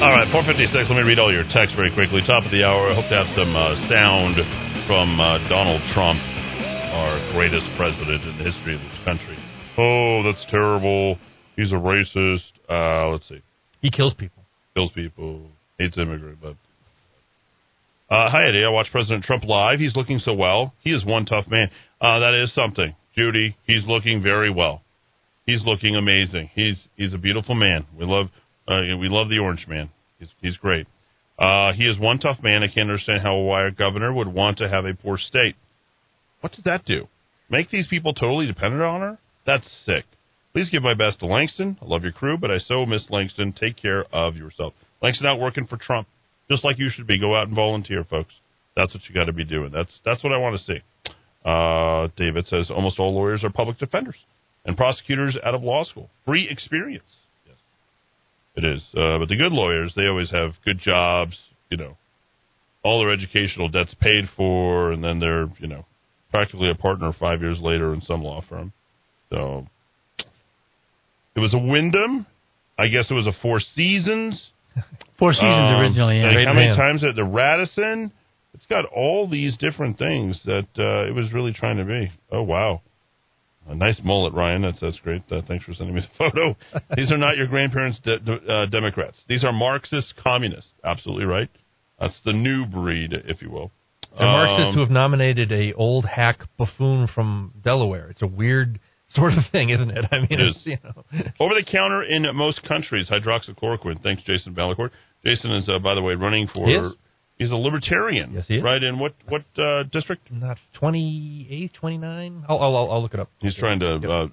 All right, 456. Let me read all your texts very quickly. Top of the hour. I hope to have some uh, sound from uh, Donald Trump, our greatest president in the history of this country. Oh, that's terrible. He's a racist. Uh, let's see. He kills people. Kills people. Hates immigrant. But uh, hi, Eddie. I watched President Trump live. He's looking so well. He is one tough man. Uh, that is something, Judy. He's looking very well. He's looking amazing. He's he's a beautiful man. We love uh, we love the Orange Man. He's he's great. Uh, he is one tough man. I can't understand how a wire governor would want to have a poor state. What does that do? Make these people totally dependent on her? That's sick. Please give my best to Langston. I love your crew, but I so miss Langston. Take care of yourself. Langston out working for Trump, just like you should be. Go out and volunteer, folks. That's what you got to be doing. That's that's what I want to see. Uh, David says almost all lawyers are public defenders and prosecutors out of law school. Free experience. It is. Uh, but the good lawyers, they always have good jobs. You know, all their educational debts paid for, and then they're you know practically a partner five years later in some law firm. So it was a Wyndham. I guess it was a Four Seasons. Four Seasons um, originally. Yeah. Like how many times at the Radisson? It's got all these different things that uh, it was really trying to be. Oh wow. A nice mullet, Ryan. That's that's great. Uh, thanks for sending me the photo. These are not your grandparents' de- de- uh, Democrats. These are Marxist communists. Absolutely right. That's the new breed, if you will. They're um, Marxists who have nominated a old hack buffoon from Delaware. It's a weird sort of thing, isn't it? I mean, it is. You know. Over the counter in most countries, hydroxychloroquine. Thanks, Jason Valancourt. Jason is, uh, by the way, running for. He's a libertarian. Yes, he is. Right in what what uh, district? Not 28, 29? I'll, I'll, I'll look it up. He's trying to yep. uh,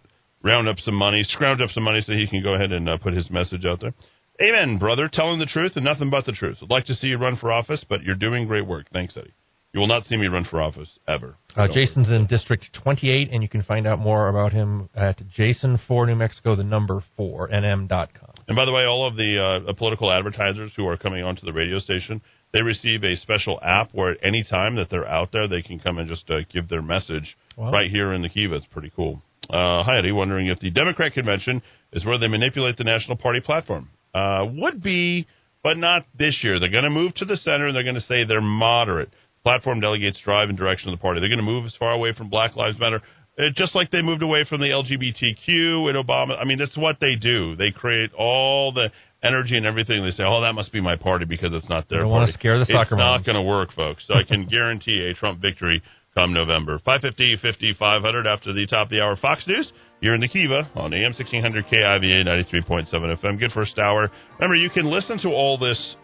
round up some money, scrounge up some money so he can go ahead and uh, put his message out there. Amen, brother. Telling the truth and nothing but the truth. I'd like to see you run for office, but you're doing great work. Thanks, Eddie. You will not see me run for office ever. Uh, Jason's in District 28, and you can find out more about him at Jason for New Mexico, the number four, nm.com. And by the way, all of the uh, political advertisers who are coming onto the radio station, they receive a special app where at any time that they're out there, they can come and just uh, give their message wow. right here in the Kiva. It's pretty cool. Uh, hi, Eddie. Wondering if the Democrat convention is where they manipulate the national party platform. Uh, would be, but not this year. They're going to move to the center and they're going to say they're moderate. Platform delegates drive in direction of the party. They're going to move as far away from Black Lives Matter, uh, just like they moved away from the LGBTQ and Obama. I mean, that's what they do. They create all the energy and everything. They say, "Oh, that must be my party because it's not their." I want to scare the soccer. It's not going to work, folks. So I can guarantee a Trump victory come November. 550, 50, 500 after the top of the hour. Fox News. You're in the Kiva on AM 1600 KIVA 93.7 FM. Good first hour. Remember, you can listen to all this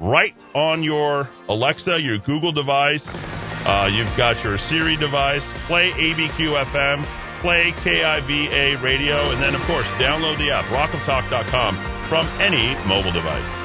right on your Alexa, your Google device. Uh, you've got your Siri device. Play ABQ FM. Play KIVA radio. And then, of course, download the app, rockoftalk.com from any mobile device.